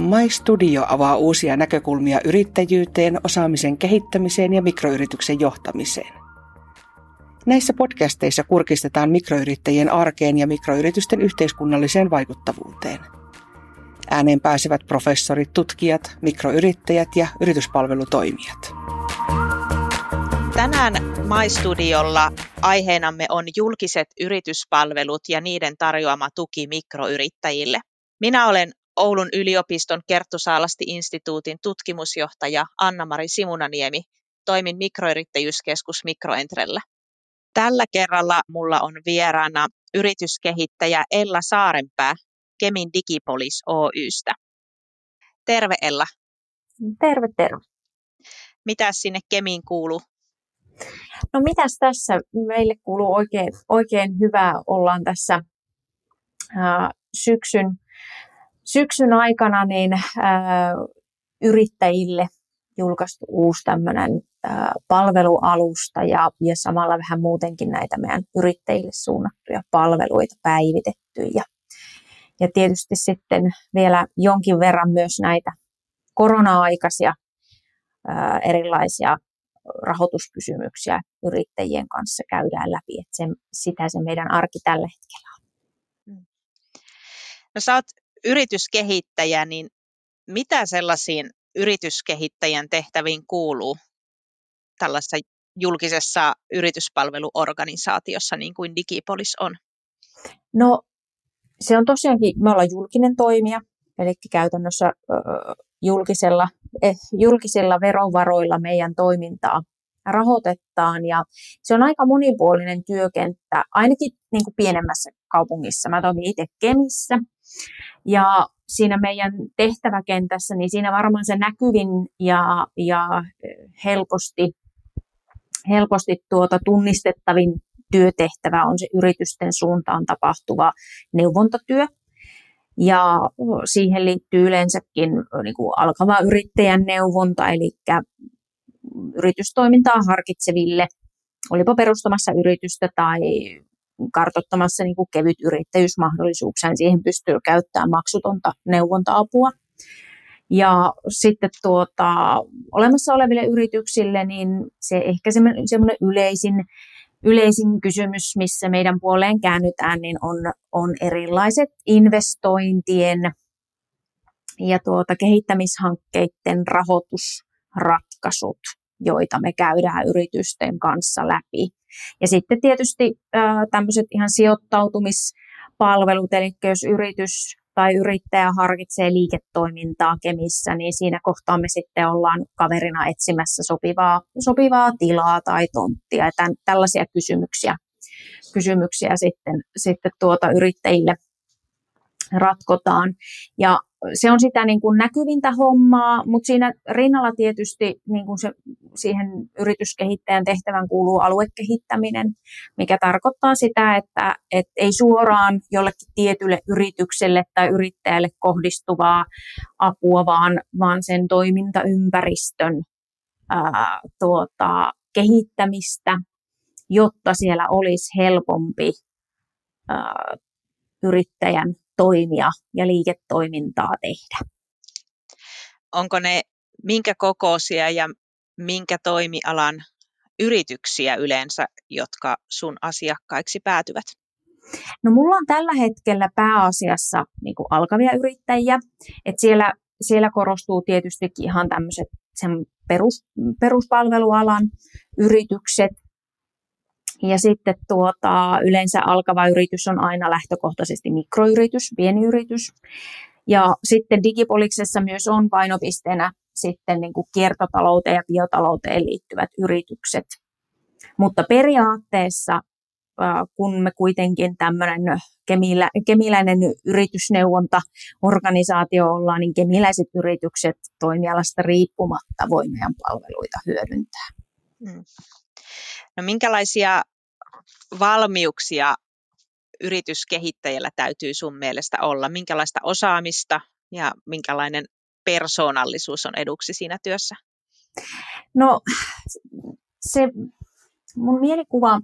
My Studio avaa uusia näkökulmia yrittäjyyteen, osaamisen kehittämiseen ja mikroyrityksen johtamiseen. Näissä podcasteissa kurkistetaan mikroyrittäjien arkeen ja mikroyritysten yhteiskunnalliseen vaikuttavuuteen. Ääneen pääsevät professorit, tutkijat, mikroyrittäjät ja yrityspalvelutoimijat. Tänään MyStudiolla aiheenamme on julkiset yrityspalvelut ja niiden tarjoama tuki mikroyrittäjille. Minä olen Oulun yliopiston Kerttu Saalasti-instituutin tutkimusjohtaja Anna-Mari Simunaniemi. Toimin mikroyrittäjyyskeskus Mikroentrellä. Tällä kerralla mulla on vieraana yrityskehittäjä Ella Saarenpää Kemin Digipolis Oystä. Terve Ella. Terve, terve. Mitä sinne Kemiin kuuluu? No mitäs tässä? Meille kuuluu oikein, oikein hyvää. Ollaan tässä ää, syksyn, syksyn aikana niin ää, yrittäjille julkaistu uusi tämmöinen palvelualusta ja, ja samalla vähän muutenkin näitä meidän yrittäjille suunnattuja palveluita päivitetty. Ja, ja tietysti sitten vielä jonkin verran myös näitä korona-aikaisia ää, erilaisia rahoituskysymyksiä yrittäjien kanssa käydään läpi. Että se, sitä se meidän arki tällä hetkellä on. Mm. No sä oot yrityskehittäjä, niin mitä sellaisiin yrityskehittäjän tehtäviin kuuluu tällaisessa julkisessa yrityspalveluorganisaatiossa niin kuin Digipolis on? No se on tosiaankin, me ollaan julkinen toimija, eli käytännössä julkisella, eh, julkisilla verovaroilla meidän toimintaa rahoitetaan ja se on aika monipuolinen työkenttä, ainakin niin kuin pienemmässä kaupungissa. Mä toimin itse Kemissä ja siinä meidän tehtäväkentässä, niin siinä varmaan se näkyvin ja, ja helposti, helposti tuota tunnistettavin työtehtävä on se yritysten suuntaan tapahtuva neuvontatyö. Ja siihen liittyy yleensäkin niin kuin alkava yrittäjän neuvonta, eli yritystoimintaa harkitseville, olipa perustamassa yritystä tai kartottamassa niin kuin kevyt yrittäjyysmahdollisuuksia, niin siihen pystyy käyttämään maksutonta neuvonta-apua. Ja sitten tuota, olemassa oleville yrityksille, niin se ehkä semmoinen yleisin, yleisin kysymys, missä meidän puoleen käännytään, niin on, on erilaiset investointien ja tuota, kehittämishankkeiden rahoitusratkaisut, joita me käydään yritysten kanssa läpi. Ja sitten tietysti tämmöiset ihan sijoittautumispalvelut, eli jos yritys tai yrittäjä harkitsee liiketoimintaa Kemissä, niin siinä kohtaa me sitten ollaan kaverina etsimässä sopivaa, sopivaa tilaa tai tonttia. Ja tämän, tällaisia kysymyksiä, kysymyksiä sitten, sitten tuota yrittäjille ratkotaan. Ja se on sitä niin kuin näkyvintä hommaa, mutta siinä rinnalla tietysti niin kuin se, siihen yrityskehittäjän tehtävän kuuluu aluekehittäminen, mikä tarkoittaa sitä, että et ei suoraan jollekin tietylle yritykselle tai yrittäjälle kohdistuvaa apua, vaan, vaan sen toimintaympäristön ää, tuota, kehittämistä, jotta siellä olisi helpompi ää, yrittäjän toimia ja liiketoimintaa tehdä. Onko ne minkä kokoisia ja minkä toimialan yrityksiä yleensä, jotka sun asiakkaiksi päätyvät? No mulla on tällä hetkellä pääasiassa niin kuin alkavia yrittäjiä, että siellä, siellä korostuu tietysti ihan tämmöiset sen perus, peruspalvelualan yritykset, ja sitten tuota, yleensä alkava yritys on aina lähtökohtaisesti mikroyritys, pieni yritys. Ja sitten digipoliksessa myös on painopisteenä sitten niin kuin kiertotalouteen ja biotalouteen liittyvät yritykset. Mutta periaatteessa, kun me kuitenkin tämmöinen kemilä, kemiläinen yritysneuvontaorganisaatio ollaan, niin kemiläiset yritykset toimialasta riippumatta voi meidän palveluita hyödyntää. Hmm. No minkälaisia valmiuksia yrityskehittäjällä täytyy sun mielestä olla? Minkälaista osaamista ja minkälainen persoonallisuus on eduksi siinä työssä? No se mun mielikuva,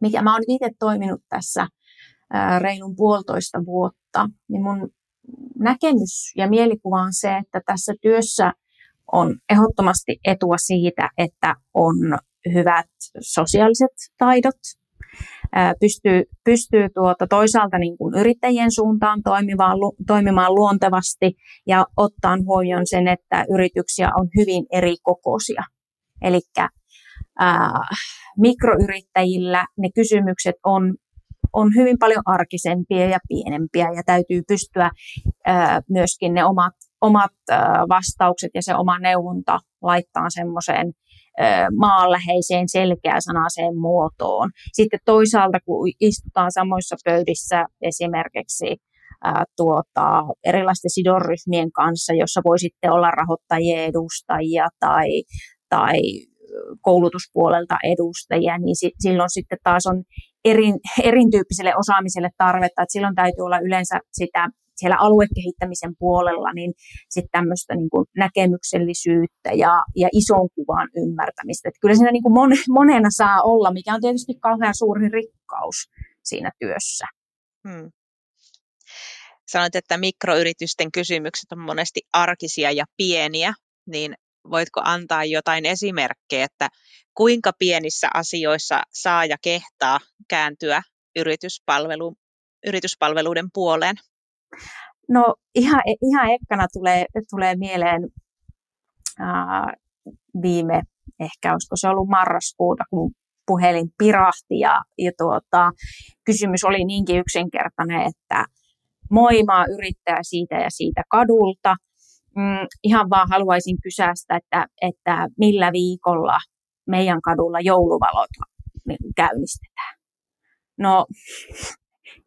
mikä mä oon itse toiminut tässä reilun puolitoista vuotta, niin mun näkemys ja mielikuva on se, että tässä työssä on ehdottomasti etua siitä, että on hyvät sosiaaliset taidot, pystyy, pystyy tuota toisaalta niin kuin yrittäjien suuntaan toimimaan, toimimaan luontevasti ja ottaa huomioon sen, että yrityksiä on hyvin eri kokoisia. Eli mikroyrittäjillä ne kysymykset on, on hyvin paljon arkisempia ja pienempiä ja täytyy pystyä ää, myöskin ne omat, omat ää, vastaukset ja se oma neuvonta laittaa semmoiseen maanläheiseen selkeäsanaiseen muotoon. Sitten toisaalta, kun istutaan samoissa pöydissä esimerkiksi ää, tuota, erilaisten sidonryhmien kanssa, jossa voi sitten olla rahoittajien edustajia tai, tai koulutuspuolelta edustajia, niin si- silloin sitten taas on erin, erityyppiselle osaamiselle tarvetta, että silloin täytyy olla yleensä sitä siellä aluekehittämisen puolella niin sitten tämmöistä niin kuin näkemyksellisyyttä ja, ja ison kuvan ymmärtämistä. Että kyllä siinä niin kuin mon, monena saa olla, mikä on tietysti kauhean suuri rikkaus siinä työssä. Hmm. Sanoit, että mikroyritysten kysymykset on monesti arkisia ja pieniä, niin voitko antaa jotain esimerkkejä, että kuinka pienissä asioissa saa ja kehtaa kääntyä yrityspalvelu, yrityspalveluiden puoleen? No ihan, ihan ekkana tulee, tulee mieleen ää, viime, ehkä olisiko se ollut marraskuuta, kun puhelin pirahti ja, ja tuota, kysymys oli niinkin yksinkertainen, että moi, mä yrittäjä siitä ja siitä kadulta. Mm, ihan vaan haluaisin kysästä, että, että millä viikolla meidän kadulla jouluvalot käynnistetään. No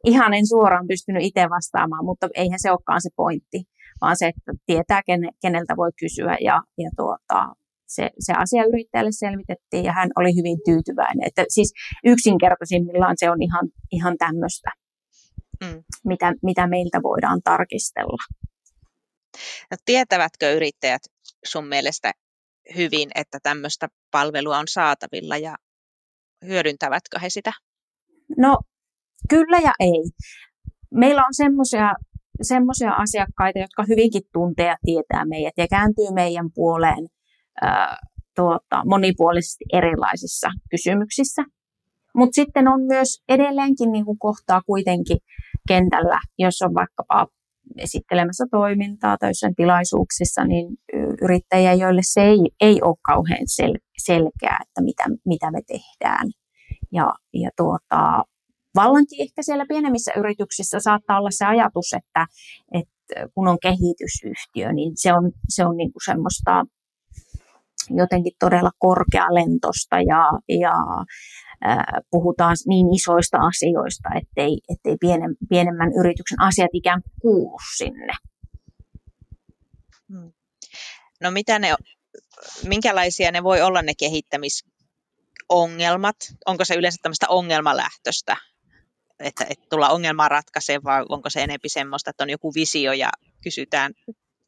ihan en suoraan pystynyt itse vastaamaan, mutta eihän se olekaan se pointti, vaan se, että tietää, keneltä voi kysyä ja, ja tuota, se, se asia yrittäjälle selvitettiin ja hän oli hyvin tyytyväinen. Että siis yksinkertaisimmillaan se on ihan, ihan tämmöistä, mm. mitä, mitä meiltä voidaan tarkistella. No, tietävätkö yrittäjät sun mielestä hyvin, että tämmöistä palvelua on saatavilla ja hyödyntävätkö he sitä? No Kyllä ja ei. Meillä on semmoisia semmoisia asiakkaita, jotka hyvinkin tuntee ja tietää meidät ja kääntyy meidän puoleen ää, tuota, monipuolisesti erilaisissa kysymyksissä. Mutta sitten on myös edelleenkin niin kuin kohtaa kuitenkin kentällä, jos on vaikkapa esittelemässä toimintaa tai jossain tilaisuuksissa, niin yrittäjiä, joille se ei, ei ole kauhean sel- selkeää, että mitä, mitä me tehdään. Ja, ja tuota, vallankin ehkä siellä pienemmissä yrityksissä saattaa olla se ajatus, että, että kun on kehitysyhtiö, niin se on, se on niin kuin semmoista jotenkin todella korkealentosta ja, ja äh, puhutaan niin isoista asioista, ettei, ettei pienem, pienemmän yrityksen asiat ikään kuin kuulu sinne. Hmm. No mitä ne, minkälaisia ne voi olla ne kehittämisongelmat? Onko se yleensä tämmöistä ongelmalähtöistä että, että tulla ongelmaa ratkaisemaan, vai onko se enempi semmoista, että on joku visio ja kysytään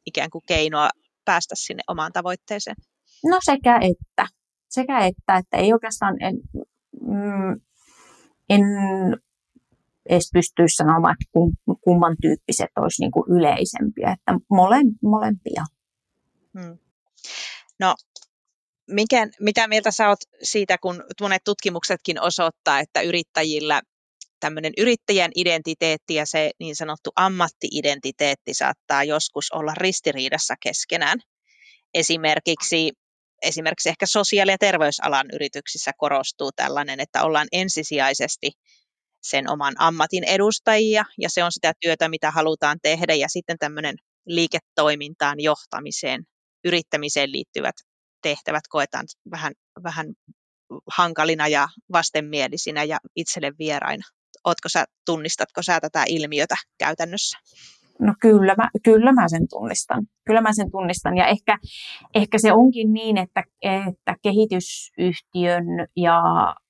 ikään kuin keinoa päästä sinne omaan tavoitteeseen? No sekä että. Sekä että, että ei oikeastaan, en, mm, en edes pystyisi sanomaan, että kumman tyyppiset olisi niin kuin yleisempiä, että mole, molempia. Hmm. No, mikä, mitä mieltä sä oot siitä, kun monet tutkimuksetkin osoittaa, että yrittäjillä tämmöinen yrittäjän identiteetti ja se niin sanottu ammattiidentiteetti saattaa joskus olla ristiriidassa keskenään. Esimerkiksi, esimerkiksi ehkä sosiaali- ja terveysalan yrityksissä korostuu tällainen, että ollaan ensisijaisesti sen oman ammatin edustajia ja se on sitä työtä, mitä halutaan tehdä ja sitten tämmöinen liiketoimintaan, johtamiseen, yrittämiseen liittyvät tehtävät koetaan vähän, vähän hankalina ja vastenmielisinä ja itselle vieraina. Ootko sä, tunnistatko sä tätä ilmiötä käytännössä? No kyllä mä, kyllä mä sen tunnistan. Kyllä mä sen tunnistan. Ja ehkä, ehkä se onkin niin, että, että kehitysyhtiön ja,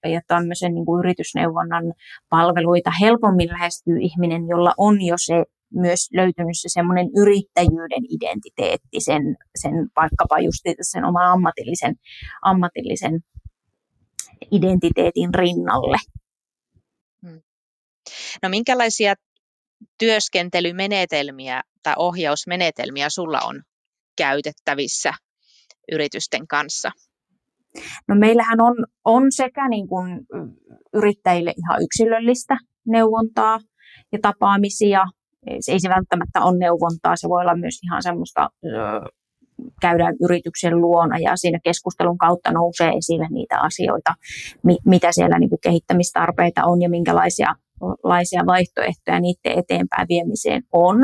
ja tämmöisen niin kuin yritysneuvonnan palveluita helpommin lähestyy ihminen, jolla on jo se myös löytynyt se semmoinen yrittäjyyden identiteetti, sen, sen vaikkapa just sen oman ammatillisen, ammatillisen identiteetin rinnalle. No minkälaisia työskentelymenetelmiä tai ohjausmenetelmiä sulla on käytettävissä yritysten kanssa? No meillähän on, on sekä niin kuin yrittäjille ihan yksilöllistä neuvontaa ja tapaamisia. Ei se välttämättä ole neuvontaa, se voi olla myös ihan semmoista, käydään yrityksen luona ja siinä keskustelun kautta nousee esille niitä asioita, mitä siellä niin kuin kehittämistarpeita on ja minkälaisia laisia vaihtoehtoja niiden eteenpäin viemiseen on.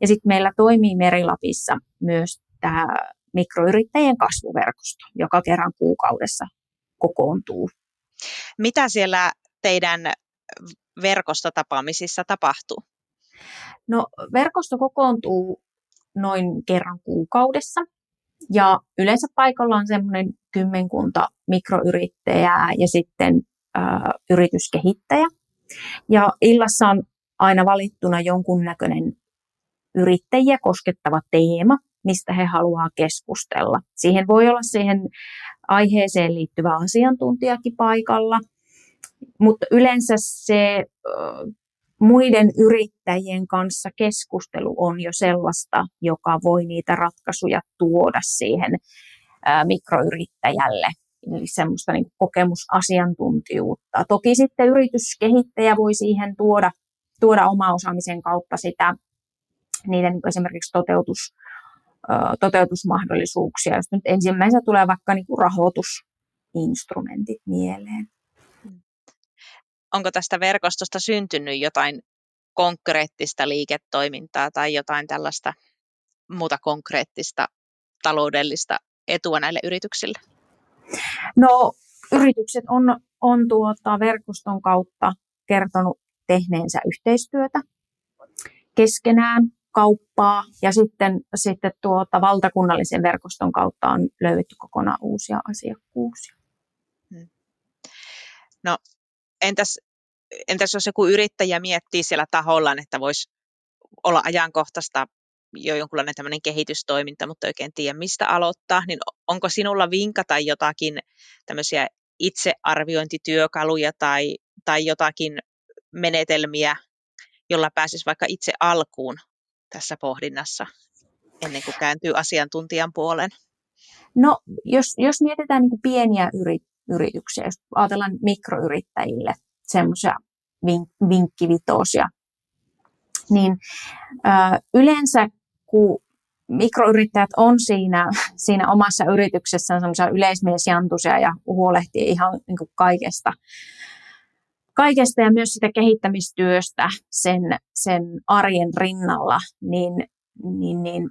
Ja sitten meillä toimii Merilapissa myös tämä mikroyrittäjien kasvuverkosto, joka kerran kuukaudessa kokoontuu. Mitä siellä teidän verkostotapaamisissa tapahtuu? No verkosto kokoontuu noin kerran kuukaudessa ja yleensä paikalla on semmoinen kymmenkunta mikroyrittäjää ja sitten ä, yrityskehittäjä. Ja illassa on aina valittuna jonkunnäköinen yrittäjiä koskettava teema, mistä he haluaa keskustella. Siihen voi olla siihen aiheeseen liittyvä asiantuntijakin paikalla, mutta yleensä se muiden yrittäjien kanssa keskustelu on jo sellaista, joka voi niitä ratkaisuja tuoda siihen mikroyrittäjälle eli semmoista niin kokemusasiantuntijuutta. Toki sitten yrityskehittäjä voi siihen tuoda, tuoda oma osaamisen kautta sitä, niiden niin esimerkiksi toteutus, toteutusmahdollisuuksia. Jos nyt ensimmäisenä tulee vaikka niin kuin rahoitusinstrumentit mieleen. Onko tästä verkostosta syntynyt jotain konkreettista liiketoimintaa tai jotain tällaista muuta konkreettista taloudellista etua näille yrityksille? No yritykset on, on tuota verkoston kautta kertonut tehneensä yhteistyötä keskenään, kauppaa ja sitten, sitten tuota valtakunnallisen verkoston kautta on löydetty kokonaan uusia asiakkuuksia. Hmm. No entäs, entäs jos joku yrittäjä miettii siellä tahollaan, että voisi olla ajankohtaista jo jonkunlainen tämmöinen kehitystoiminta, mutta oikein tiedä mistä aloittaa, niin onko sinulla vinka tai jotakin tämmöisiä itsearviointityökaluja tai, tai jotakin menetelmiä, jolla pääsisi vaikka itse alkuun tässä pohdinnassa ennen kuin kääntyy asiantuntijan puoleen? No, jos, jos mietitään niin pieniä yrit, yrityksiä, jos ajatellaan mikroyrittäjille semmoisia vink- vinkkivitosia, niin ö, yleensä kun mikroyrittäjät on siinä, siinä omassa yrityksessään semmoisia yleismiesjantuisia ja huolehtii ihan niin kuin kaikesta, kaikesta ja myös sitä kehittämistyöstä sen, sen arjen rinnalla, niin, niin, niin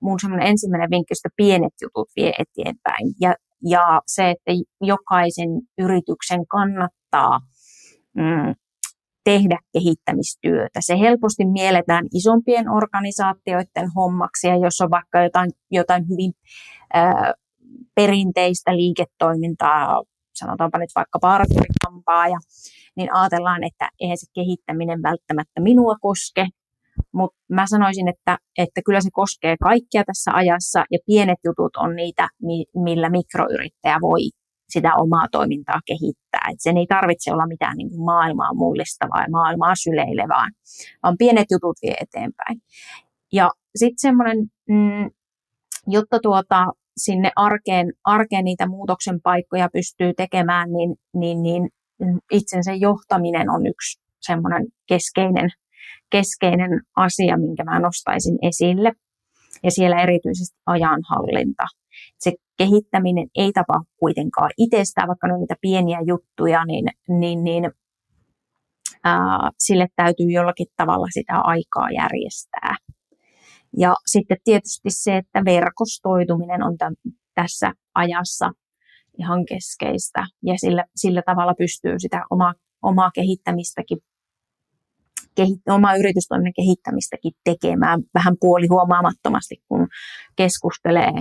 mun semmoinen ensimmäinen vinkki, että pienet jutut vie eteenpäin. Ja, ja se, että jokaisen yrityksen kannattaa mm, tehdä kehittämistyötä. Se helposti mielletään isompien organisaatioiden hommaksi, ja jos on vaikka jotain, jotain hyvin ää, perinteistä liiketoimintaa, sanotaanpa nyt vaikka parturikampaaja, niin ajatellaan, että eihän se kehittäminen välttämättä minua koske, mutta mä sanoisin, että, että kyllä se koskee kaikkia tässä ajassa, ja pienet jutut on niitä, millä mikroyrittäjä voi sitä omaa toimintaa kehittää. Et sen ei tarvitse olla mitään niin kuin maailmaa mullistavaa ja maailmaa syleilevää, vaan pienet jutut vie eteenpäin. Ja sitten semmoinen, mm, jotta tuota, sinne arkeen, arkeen niitä muutoksen paikkoja pystyy tekemään, niin, niin, niin itsensä johtaminen on yksi semmoinen keskeinen, keskeinen asia, minkä mä nostaisin esille. Ja siellä erityisesti ajanhallinta kehittäminen ei tapahdu kuitenkaan itsestään, vaikka ne on niitä pieniä juttuja, niin, niin, niin ää, sille täytyy jollakin tavalla sitä aikaa järjestää. Ja sitten tietysti se, että verkostoituminen on tämän, tässä ajassa ihan keskeistä ja sillä, sillä tavalla pystyy sitä omaa, omaa kehittämistäkin kehit, omaa yritystoiminnan kehittämistäkin tekemään vähän puoli huomaamattomasti, kun keskustelee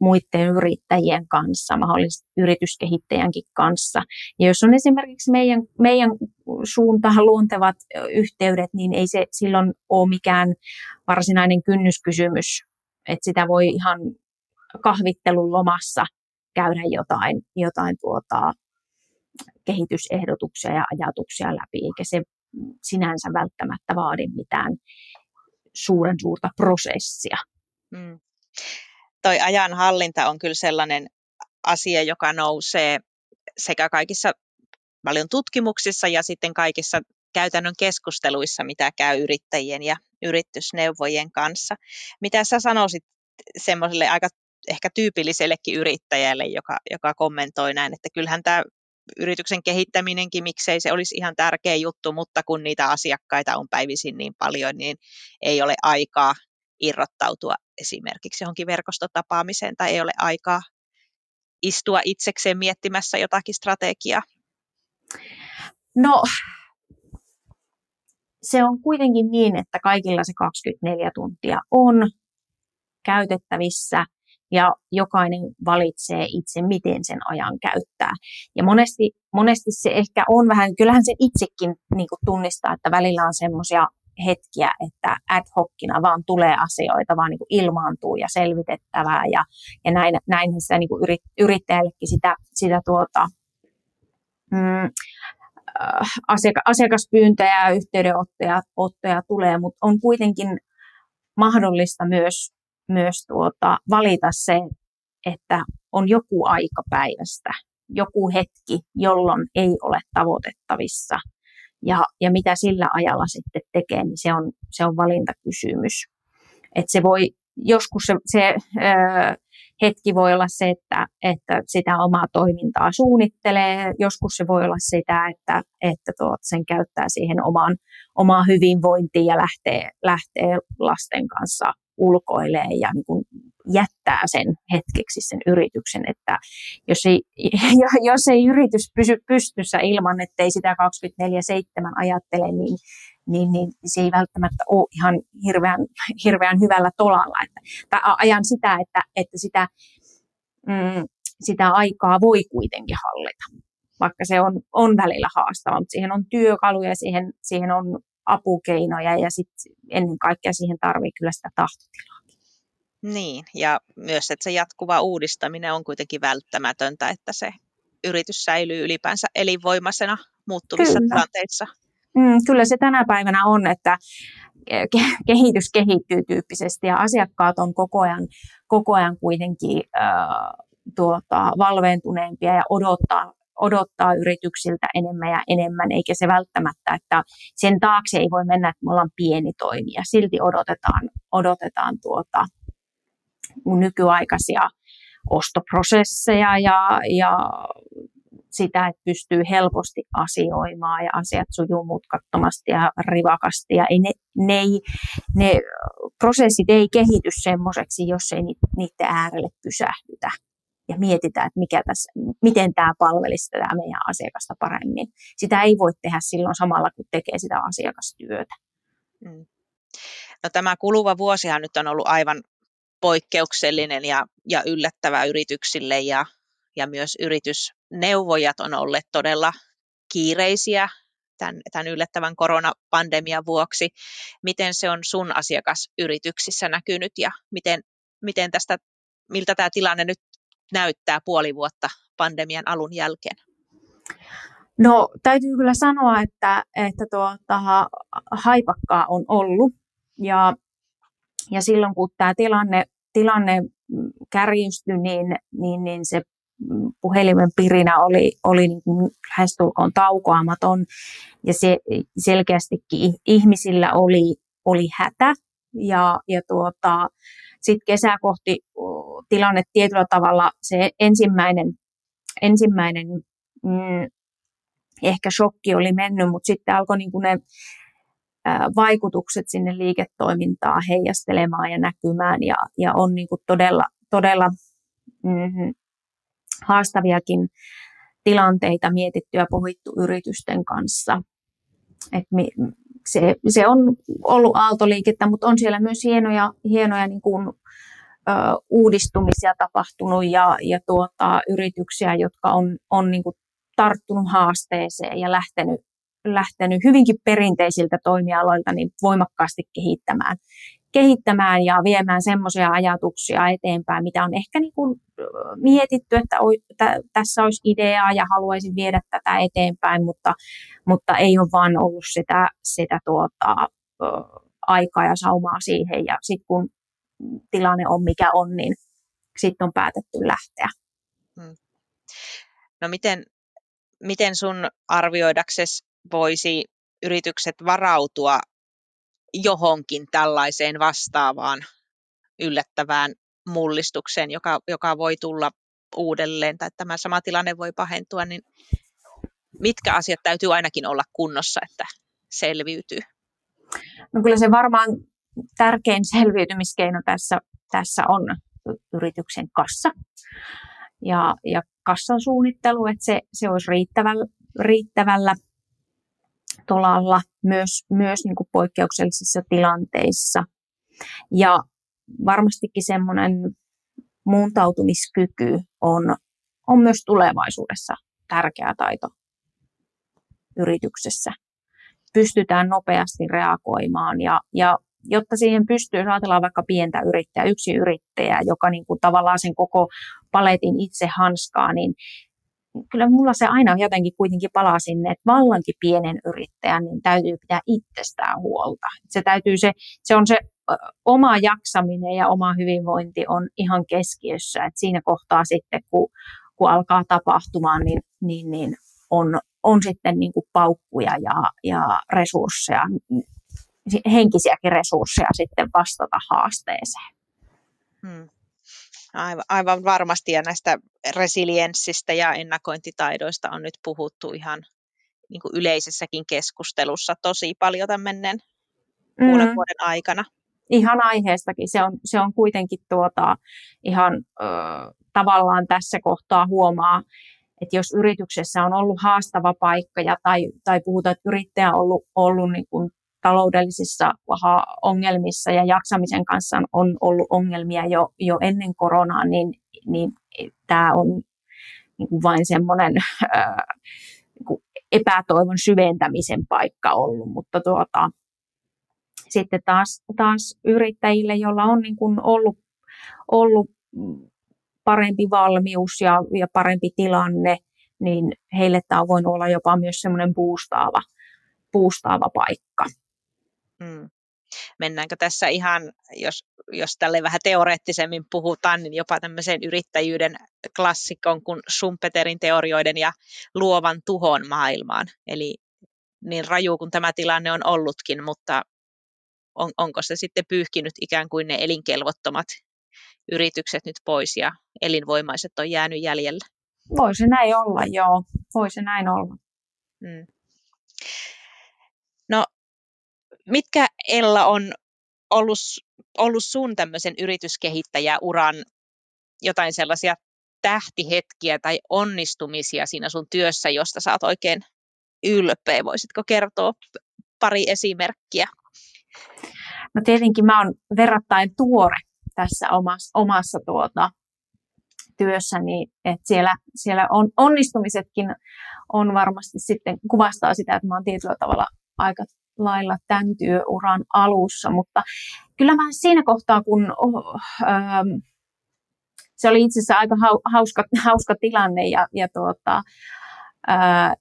muiden yrittäjien kanssa, mahdollisesti yrityskehittäjänkin kanssa. Ja jos on esimerkiksi meidän, meidän suuntaan luontevat yhteydet, niin ei se silloin ole mikään varsinainen kynnyskysymys, että sitä voi ihan kahvittelun lomassa käydä jotain, jotain tuota, kehitysehdotuksia ja ajatuksia läpi, eikä se sinänsä välttämättä vaadi mitään suuren suurta prosessia. Mm. Toi ajan hallinta on kyllä sellainen asia, joka nousee sekä kaikissa paljon tutkimuksissa ja sitten kaikissa käytännön keskusteluissa, mitä käy yrittäjien ja yritysneuvojen kanssa. Mitä sä sanoisit semmoiselle aika ehkä tyypillisellekin yrittäjälle, joka, joka kommentoi näin, että kyllähän tämä yrityksen kehittäminenkin, miksei se olisi ihan tärkeä juttu, mutta kun niitä asiakkaita on päivisin niin paljon, niin ei ole aikaa irrottautua esimerkiksi johonkin verkostotapaamiseen tai ei ole aikaa istua itsekseen miettimässä jotakin strategiaa? No, se on kuitenkin niin, että kaikilla se 24 tuntia on käytettävissä ja jokainen valitsee itse, miten sen ajan käyttää. Ja monesti, monesti se ehkä on vähän, kyllähän se itsekin niin kuin tunnistaa, että välillä on semmoisia hetkiä, että ad hocina vaan tulee asioita, vaan niin kuin ilmaantuu ja selvitettävää ja, ja näin, näin sitä niin kuin yrit, yrittäjällekin sitä, sitä tuota, mm, äh, asiaka, asiakaspyyntöjä ja yhteydenottoja ottoja tulee, mutta on kuitenkin mahdollista myös, myös tuota, valita se, että on joku aika päivästä, joku hetki, jolloin ei ole tavoitettavissa – ja, ja mitä sillä ajalla sitten tekee, niin se on, se on valintakysymys. Et se voi, joskus se, se ö, hetki voi olla se, että, että sitä omaa toimintaa suunnittelee. Joskus se voi olla sitä, että, että tuot sen käyttää siihen omaan, omaan hyvinvointiin ja lähtee, lähtee lasten kanssa ulkoilee ja niin kuin jättää sen hetkeksi sen yrityksen, että jos ei, jos ei yritys pysy pystyssä ilman, että ei sitä 24-7 ajattele, niin, niin, niin se ei välttämättä ole ihan hirveän, hirveän hyvällä tolalla. Että, tai ajan sitä, että, että sitä, mm, sitä aikaa voi kuitenkin hallita, vaikka se on, on välillä haastava, mutta siihen on työkaluja, siihen, siihen on apukeinoja ja sitten ennen kaikkea siihen tarvii kyllä sitä tahtotilaa. Niin, ja myös, että se jatkuva uudistaminen on kuitenkin välttämätöntä, että se yritys säilyy ylipäänsä elinvoimaisena muuttuvissa kyllä. tilanteissa. Mm, kyllä se tänä päivänä on, että kehitys kehittyy tyyppisesti ja asiakkaat on koko ajan, koko ajan kuitenkin äh, tuota, valveentuneempia ja odottaa odottaa yrityksiltä enemmän ja enemmän, eikä se välttämättä, että sen taakse ei voi mennä, että me ollaan pieni toimija. Silti odotetaan, odotetaan tuota, nykyaikaisia ostoprosesseja ja, ja sitä, että pystyy helposti asioimaan ja asiat sujuu mutkattomasti ja rivakasti. Ja ei ne, ne, ei, ne prosessit ei kehity semmoiseksi, jos ei niiden äärelle pysähdytä ja mietitään, että mikä tässä, miten tämä palvelisi tätä meidän asiakasta paremmin. Sitä ei voi tehdä silloin samalla, kun tekee sitä asiakastyötä. Mm. No, tämä kuluva vuosihan nyt on ollut aivan poikkeuksellinen ja, ja yllättävä yrityksille ja, ja myös yritysneuvojat on olleet todella kiireisiä tämän, tämän yllättävän koronapandemian vuoksi. Miten se on sun asiakasyrityksissä näkynyt ja miten, miten tästä, miltä tämä tilanne nyt näyttää puoli vuotta pandemian alun jälkeen? No täytyy kyllä sanoa, että, että tuota, haipakkaa on ollut. Ja, ja silloin kun tämä tilanne, tilanne kärjistyi, niin, niin, niin se puhelimen pirinä oli, oli niin kuin lähestulkoon taukoamaton. Ja se selkeästikin ihmisillä oli, oli hätä. Ja, ja tuota, sitten kesää kohti tilanne tietyllä tavalla, se ensimmäinen, ensimmäinen mm, ehkä shokki oli mennyt, mutta sitten alkoi niin ne vaikutukset sinne liiketoimintaan heijastelemaan ja näkymään ja, ja on niin kuin todella, todella mm, haastaviakin tilanteita mietitty ja pohittu yritysten kanssa. Et mi, se, se on ollut aaltoliikettä, mutta on siellä myös hienoja, hienoja niin kuin, uudistumisia tapahtunut ja, ja tuota, yrityksiä, jotka on, on niin kuin tarttunut haasteeseen ja lähtenyt, lähtenyt hyvinkin perinteisiltä toimialoilta niin voimakkaasti kehittämään, kehittämään ja viemään semmoisia ajatuksia eteenpäin, mitä on ehkä niin kuin mietitty, että tässä olisi ideaa ja haluaisin viedä tätä eteenpäin, mutta, mutta ei ole vaan ollut sitä, sitä tuota, aikaa ja saumaa siihen. Ja sitten kun tilanne on mikä on, niin sitten on päätetty lähteä. Hmm. No miten, miten sun arvioidaksesi voisi yritykset varautua johonkin tällaiseen vastaavaan yllättävään mullistukseen, joka, joka voi tulla uudelleen tai tämä sama tilanne voi pahentua, niin mitkä asiat täytyy ainakin olla kunnossa, että selviytyy? No kyllä se varmaan tärkein selviytymiskeino tässä, tässä on yrityksen kassa ja, ja kassan suunnittelu, että se, se olisi riittävällä, riittävällä tolalla myös, myös niin kuin poikkeuksellisissa tilanteissa. Ja varmastikin semmoinen muuntautumiskyky on, on myös tulevaisuudessa tärkeä taito yrityksessä. Pystytään nopeasti reagoimaan ja, ja jotta siihen pystyy, jos ajatellaan vaikka pientä yrittäjää, yksi yrittäjä, joka niin kuin tavallaan sen koko paletin itse hanskaa, niin kyllä mulla se aina jotenkin kuitenkin palaa sinne, että vallankin pienen yrittäjän niin täytyy pitää itsestään huolta. Se, täytyy se, se on se oma jaksaminen ja oma hyvinvointi on ihan keskiössä. Et siinä kohtaa sitten, kun, kun alkaa tapahtumaan, niin, niin, niin on, on sitten niin kuin paukkuja ja, ja resursseja, henkisiäkin resursseja sitten vastata haasteeseen. Hmm. Aivan, aivan varmasti ja näistä resilienssistä ja ennakointitaidoista on nyt puhuttu ihan niin kuin yleisessäkin keskustelussa tosi paljon tämän mm. vuoden aikana. Ihan aiheestakin. Se on, se on kuitenkin tuota, ihan ö, tavallaan tässä kohtaa huomaa, että jos yrityksessä on ollut haastava paikka ja, tai, tai puhutaan, että yrittäjä on ollut, ollut niin kuin taloudellisissa ongelmissa ja jaksamisen kanssa on ollut ongelmia jo, jo ennen koronaa, niin, niin tämä on niin kuin vain semmoinen niin epätoivon syventämisen paikka ollut, mutta tuota, sitten taas, taas yrittäjille, joilla on niin kuin ollut, ollut parempi valmius ja, ja parempi tilanne, niin heille tämä voinut olla jopa myös semmoinen boostaava, boostaava paikka. Mm. Mennäänkö tässä ihan, jos, jos tälle vähän teoreettisemmin puhutaan, niin jopa tämmöiseen yrittäjyyden klassikon kuin Schumpeterin teorioiden ja luovan tuhon maailmaan. Eli niin raju kuin tämä tilanne on ollutkin, mutta on, onko se sitten pyyhkinyt ikään kuin ne elinkelvottomat yritykset nyt pois ja elinvoimaiset on jäänyt jäljellä? Voisi näin olla, joo. Voisi näin olla. Hmm. No mitkä Ella on ollut, ollut sun tämmöisen yrityskehittäjäuran jotain sellaisia tähtihetkiä tai onnistumisia siinä sun työssä, josta sä oot oikein ylpeä? Voisitko kertoa pari esimerkkiä? No tietenkin mä oon verrattain tuore tässä omassa, omassa tuota, työssäni, että siellä, siellä on, onnistumisetkin on varmasti sitten kuvastaa sitä, että mä oon tietyllä tavalla aika lailla tämän työuran alussa, mutta kyllä mä siinä kohtaa, kun oh, ähm, se oli itse asiassa aika hauska, hauska tilanne ja, ja tuota, äh,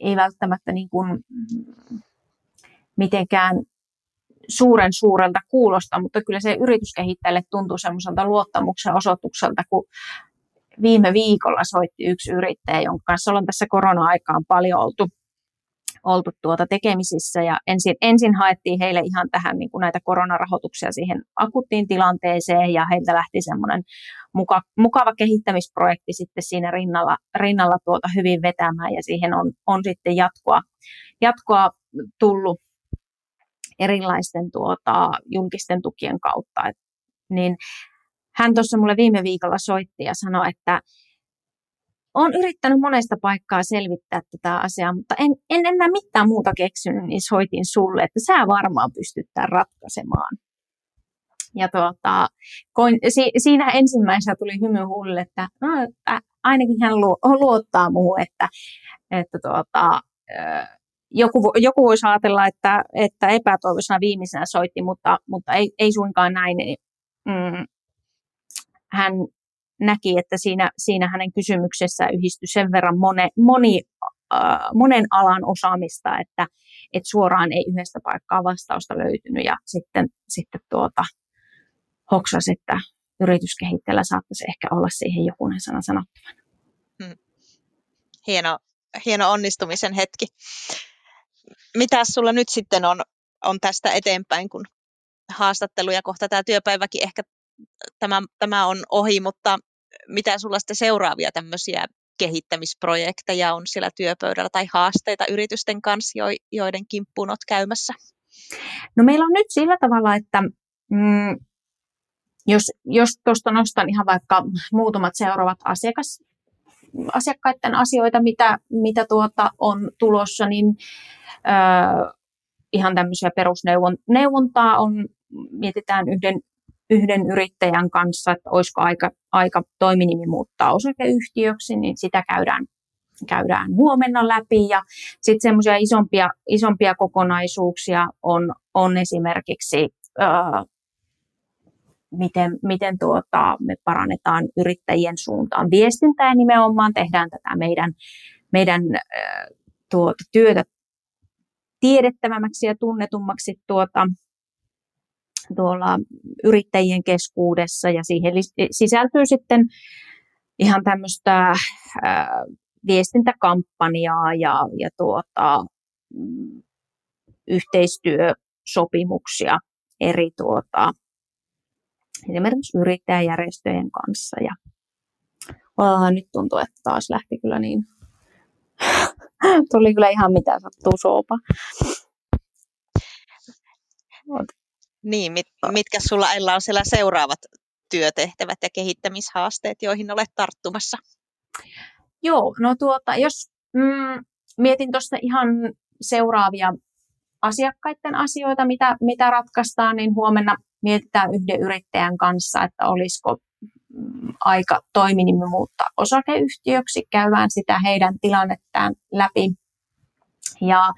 ei välttämättä niin kuin mitenkään suuren suurelta kuulosta, mutta kyllä se yrityskehittäjälle tuntuu semmoiselta luottamuksen osoitukselta, kun viime viikolla soitti yksi yrittäjä, jonka kanssa ollaan tässä korona-aikaan paljon oltu oltu tuota tekemisissä ja ensin, ensin haettiin heille ihan tähän niin kuin näitä koronarahoituksia siihen akuttiin tilanteeseen ja heiltä lähti semmoinen muka, mukava kehittämisprojekti sitten siinä rinnalla, rinnalla tuota hyvin vetämään ja siihen on, on sitten jatkoa, jatkoa tullut erilaisten tuota, julkisten tukien kautta. Et, niin hän tuossa mulle viime viikolla soitti ja sanoi, että olen yrittänyt monesta paikkaa selvittää tätä asiaa, mutta en, en enää mitään muuta keksinyt, niin soitin sulle, että sä varmaan pystyt tämän ratkaisemaan. Ja tuota, koin, si, siinä ensimmäisenä tuli hymy huulille, että, no, että ainakin hän luo, luottaa muuhun, että, että tuota, joku, joku voisi ajatella, että, että epätoivoisena viimeisenä soitti, mutta, mutta ei, ei suinkaan näin. Mm, hän näki, että siinä, siinä hänen kysymyksessä yhdistyi sen verran mone, moni, äh, monen alan osaamista, että, että suoraan ei yhdestä paikkaa vastausta löytynyt ja sitten, sitten tuota, hoksasi, että yrityskehittäjällä saattaisi ehkä olla siihen jokunen sana sanottavana. Hmm. Hieno, hieno onnistumisen hetki. Mitä sulla nyt sitten on, on tästä eteenpäin, kun haastattelu ja kohta tämä työpäiväkin ehkä tämä, tämä on ohi, mutta mitä sulla sitten seuraavia tämmöisiä kehittämisprojekteja on siellä työpöydällä tai haasteita yritysten kanssa, joiden kimppuun olet käymässä? No meillä on nyt sillä tavalla, että mm, jos, jos tuosta nostan ihan vaikka muutamat seuraavat asiakas, asiakkaiden asioita, mitä, mitä tuota on tulossa, niin ö, ihan tämmöisiä perusneuvontaa on, mietitään yhden, yhden yrittäjän kanssa, että olisiko aika, aika toiminimi muuttaa osakeyhtiöksi, niin sitä käydään, käydään huomenna läpi. Ja sitten semmoisia isompia, isompia kokonaisuuksia on, on esimerkiksi ö, miten, miten tuota, me parannetaan yrittäjien suuntaan viestintää nimenomaan tehdään tätä meidän, meidän tuota, työtä tiedettävämmäksi ja tunnetummaksi tuota, tuolla yrittäjien keskuudessa ja siihen sisältyy sitten ihan tämmöistä ää, viestintäkampanjaa ja, ja tuota, mm, yhteistyösopimuksia eri tuota, esimerkiksi yrittäjäjärjestöjen kanssa. Ja oh, nyt tuntuu, että taas lähti kyllä niin, tuli kyllä ihan mitä sattuu soopa. Niin, mit, mitkä sulla Ella on siellä seuraavat työtehtävät ja kehittämishaasteet, joihin olet tarttumassa? Joo, no tuota, jos mm, mietin tuosta ihan seuraavia asiakkaiden asioita, mitä, mitä ratkaistaan, niin huomenna mietitään yhden yrittäjän kanssa, että olisiko mm, aika toiminimme muuttaa osakeyhtiöksi, käydään sitä heidän tilannettaan läpi. Ja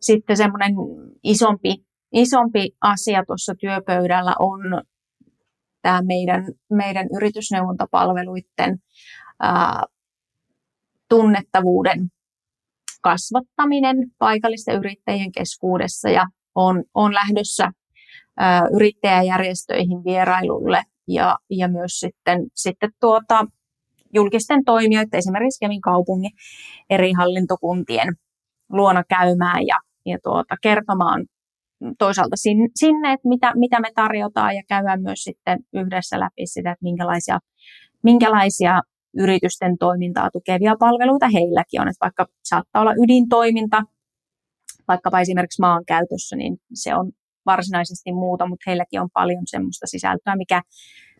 sitten semmoinen isompi, isompi asia tuossa työpöydällä on tämä meidän, meidän yritysneuvontapalveluiden ää, tunnettavuuden kasvattaminen paikallisten yrittäjien keskuudessa ja on, on lähdössä yrittäjäjärjestöihin vierailulle ja, ja myös sitten, sitten tuota, julkisten toimijoiden, esimerkiksi Kemin kaupungin eri hallintokuntien luona käymään ja, ja tuota, kertomaan toisaalta sinne, että mitä, mitä me tarjotaan ja käydään myös sitten yhdessä läpi sitä, että minkälaisia, minkälaisia yritysten toimintaa tukevia palveluita heilläkin on. Että vaikka saattaa olla ydintoiminta, vaikkapa esimerkiksi maan käytössä, niin se on varsinaisesti muuta, mutta heilläkin on paljon semmoista sisältöä, mikä,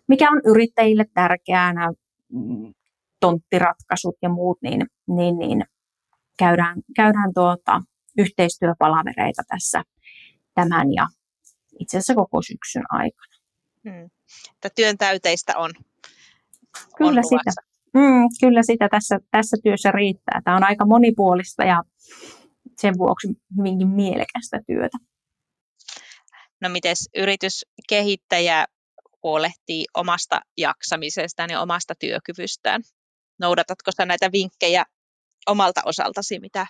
mikä on yrittäjille tärkeää, nämä mm, tonttiratkaisut ja muut, niin, niin, niin käydään, käydään tuota, yhteistyöpalavereita tässä tämän ja itse asiassa koko syksyn aikana. Hmm. Että työn täyteistä on, kyllä on sitä. Mm, kyllä sitä tässä, tässä työssä riittää. Tämä on aika monipuolista ja sen vuoksi hyvinkin mielekästä työtä. No miten yrityskehittäjä huolehtii omasta jaksamisestaan ja omasta työkyvystään? Noudatatko sä näitä vinkkejä omalta osaltasi, mitä,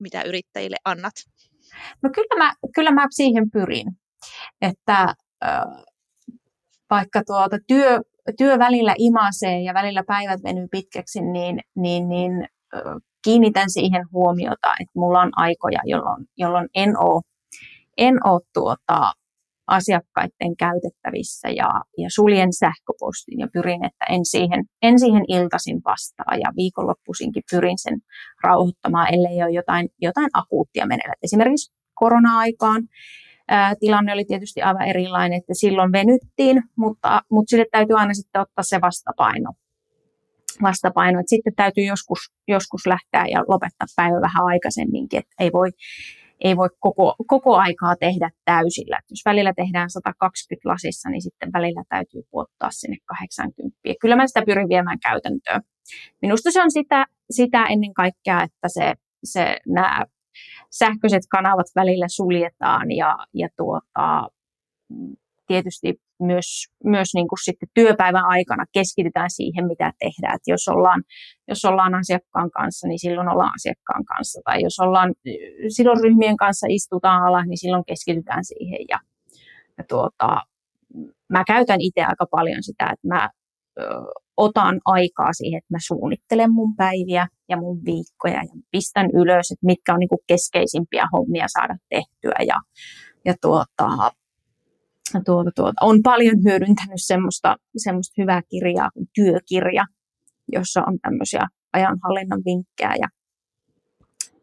mitä yrittäjille annat? No kyllä mä, kyllä mä siihen pyrin, että vaikka tuota työ, työ välillä imasee ja välillä päivät venyy pitkäksi, niin, niin, niin kiinnitän siihen huomiota, että mulla on aikoja, jolloin, jolloin en ole en ole tuota, asiakkaiden käytettävissä ja, ja suljen sähköpostin ja pyrin, että en siihen, en siihen iltaisin vastaa ja viikonloppuisinkin pyrin sen rauhoittamaan, ellei ole jotain, jotain akuuttia menellä. Esimerkiksi korona-aikaan ää, tilanne oli tietysti aivan erilainen, että silloin venyttiin, mutta, mutta sille täytyy aina sitten ottaa se vastapaino. vastapaino. Että sitten täytyy joskus, joskus lähteä ja lopettaa päivä vähän aikaisemminkin, että ei voi ei voi koko, koko aikaa tehdä täysillä. Et jos välillä tehdään 120 lasissa, niin sitten välillä täytyy puottaa sinne 80. Kyllä mä sitä pyrin viemään käytäntöön. Minusta se on sitä, sitä ennen kaikkea, että se, se nämä sähköiset kanavat välillä suljetaan ja, ja tuota, tietysti myös, myös niin kuin sitten työpäivän aikana keskitytään siihen, mitä tehdään. Et jos, ollaan, jos ollaan asiakkaan kanssa, niin silloin ollaan asiakkaan kanssa. Tai jos ollaan silloin ryhmien kanssa istutaan alas, niin silloin keskitytään siihen. Ja, ja tuota, mä käytän itse aika paljon sitä, että mä ö, otan aikaa siihen, että mä suunnittelen mun päiviä ja mun viikkoja ja pistän ylös, että mitkä on niin kuin keskeisimpiä hommia saada tehtyä. Ja, ja tuota, tuota, tuota, on paljon hyödyntänyt semmoista, semmoista hyvää kirjaa kuin työkirja, jossa on tämmöisiä ajanhallinnan vinkkejä ja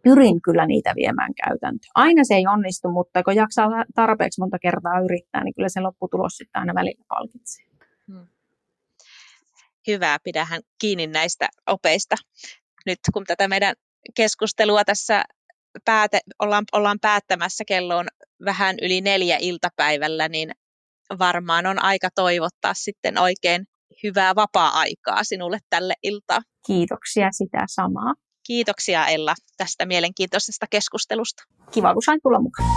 pyrin kyllä niitä viemään käytäntöön. Aina se ei onnistu, mutta kun jaksaa tarpeeksi monta kertaa yrittää, niin kyllä se lopputulos sitten aina välillä palkitsee. Hmm. Hyvä, pidähän kiinni näistä opeista. Nyt kun tätä meidän keskustelua tässä pääte, ollaan, ollaan päättämässä, kello on vähän yli neljä iltapäivällä, niin varmaan on aika toivottaa sitten oikein hyvää vapaa-aikaa sinulle tälle iltaa. Kiitoksia sitä samaa. Kiitoksia Ella tästä mielenkiintoisesta keskustelusta. Kiva, kun sain tulla mukaan.